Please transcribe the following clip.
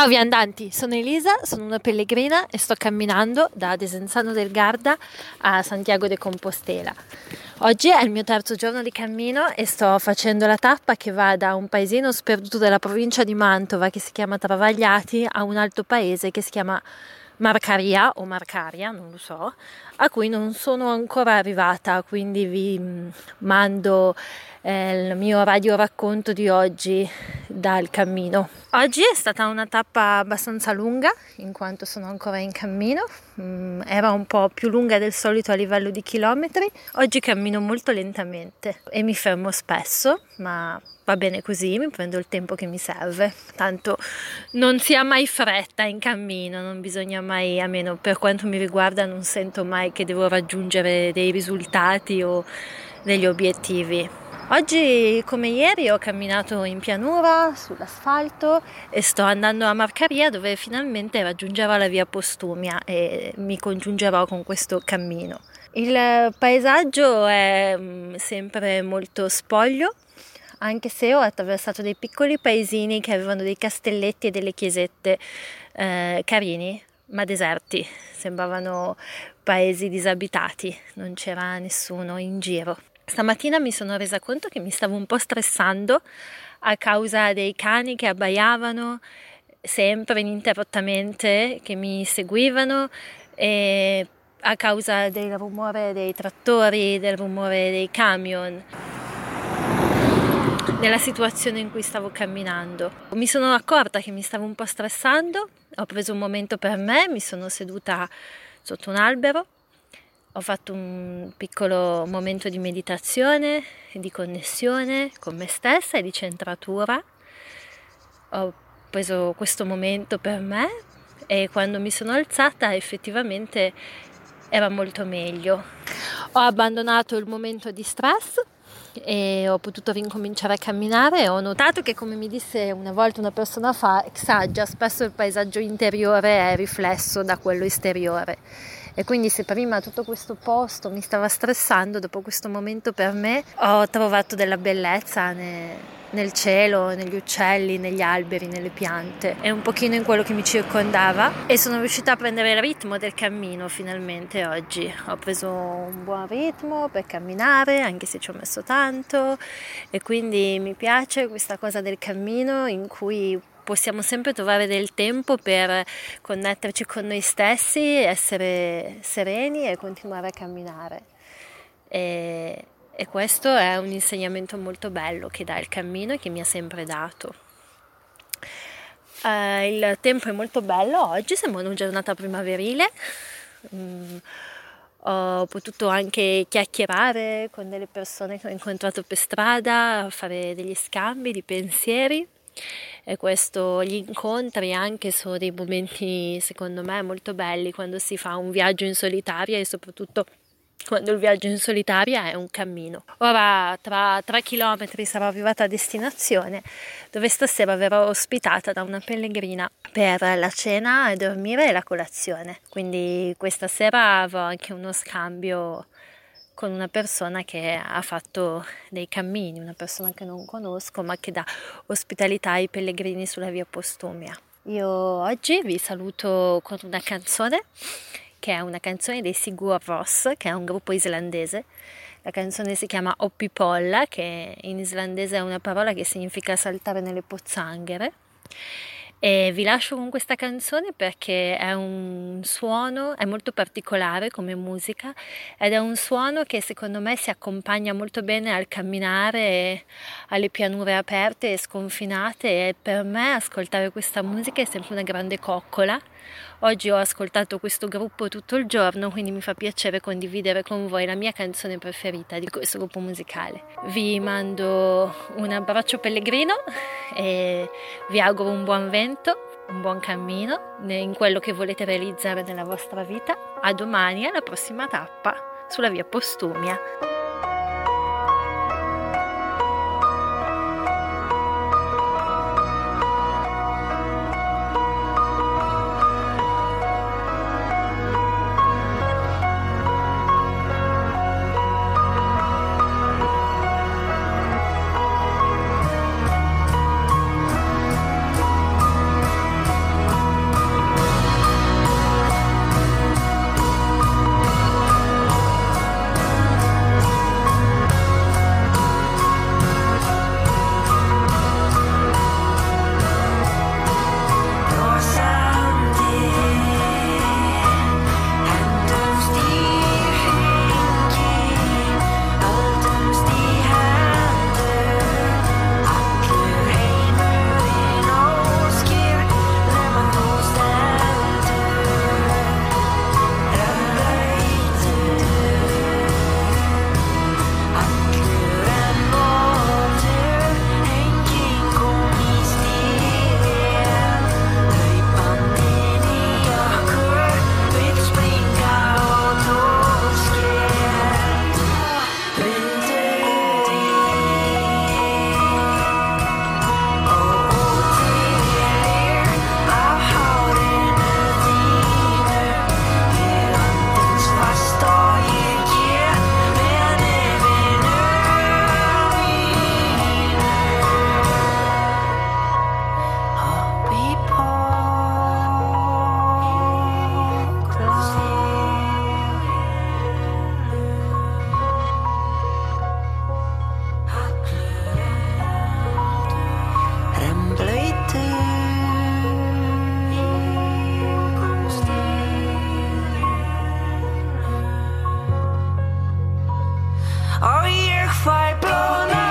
Ciao viandanti, sono Elisa, sono una pellegrina e sto camminando da Desenzano del Garda a Santiago de Compostela. Oggi è il mio terzo giorno di cammino e sto facendo la tappa che va da un paesino sperduto della provincia di Mantova che si chiama Travagliati a un alto paese che si chiama Marcaria o Marcaria, non lo so, a cui non sono ancora arrivata, quindi vi mm, mando il mio radio racconto di oggi dal cammino. Oggi è stata una tappa abbastanza lunga, in quanto sono ancora in cammino, mm, era un po' più lunga del solito a livello di chilometri. Oggi cammino molto lentamente e mi fermo spesso, ma va bene così, mi prendo il tempo che mi serve. Tanto non si ha mai fretta in cammino, non bisogna mai, almeno per quanto mi riguarda, non sento mai che devo raggiungere dei risultati o degli obiettivi. Oggi come ieri ho camminato in pianura sull'asfalto e sto andando a Marcaria dove finalmente raggiungerò la via Postumia e mi congiungerò con questo cammino. Il paesaggio è mm, sempre molto spoglio, anche se ho attraversato dei piccoli paesini che avevano dei castelletti e delle chiesette eh, carini, ma deserti, sembravano paesi disabitati, non c'era nessuno in giro. Stamattina mi sono resa conto che mi stavo un po' stressando a causa dei cani che abbaiavano sempre ininterrottamente, che mi seguivano e a causa del rumore dei trattori, del rumore dei camion nella situazione in cui stavo camminando. Mi sono accorta che mi stavo un po' stressando, ho preso un momento per me, mi sono seduta sotto un albero ho fatto un piccolo momento di meditazione, di connessione con me stessa e di centratura. Ho preso questo momento per me e quando mi sono alzata effettivamente era molto meglio. Ho abbandonato il momento di stress e ho potuto ricominciare a camminare ho notato che come mi disse una volta una persona fa, Xaggia, spesso il paesaggio interiore è riflesso da quello esteriore e quindi se prima tutto questo posto mi stava stressando, dopo questo momento per me ho trovato della bellezza ne, nel cielo, negli uccelli, negli alberi, nelle piante. E un pochino in quello che mi circondava. E sono riuscita a prendere il ritmo del cammino finalmente oggi. Ho preso un buon ritmo per camminare, anche se ci ho messo tanto. E quindi mi piace questa cosa del cammino in cui possiamo sempre trovare del tempo per connetterci con noi stessi, essere sereni e continuare a camminare. E, e questo è un insegnamento molto bello che dà il cammino e che mi ha sempre dato. Uh, il tempo è molto bello oggi, sembra una giornata primaverile. Mm, ho potuto anche chiacchierare con delle persone che ho incontrato per strada, fare degli scambi di pensieri e questo, gli incontri anche sono dei momenti secondo me molto belli quando si fa un viaggio in solitaria e soprattutto quando il viaggio in solitaria è un cammino. Ora tra tre chilometri sarò arrivata a destinazione dove stasera verrò ospitata da una pellegrina per la cena e dormire e la colazione. Quindi questa sera avrò anche uno scambio con una persona che ha fatto dei cammini, una persona che non conosco ma che dà ospitalità ai pellegrini sulla via Postumia. Io oggi vi saluto con una canzone che è una canzone dei Sigur Ross, che è un gruppo islandese. La canzone si chiama Oppipolla, che in islandese è una parola che significa saltare nelle pozzanghere e vi lascio con questa canzone perché è un suono, è molto particolare come musica ed è un suono che secondo me si accompagna molto bene al camminare alle pianure aperte e sconfinate e per me ascoltare questa musica è sempre una grande coccola Oggi ho ascoltato questo gruppo tutto il giorno, quindi mi fa piacere condividere con voi la mia canzone preferita di questo gruppo musicale. Vi mando un abbraccio pellegrino e vi auguro un buon vento, un buon cammino in quello che volete realizzare nella vostra vita. A domani alla prossima tappa sulla via Postumia. Fajplona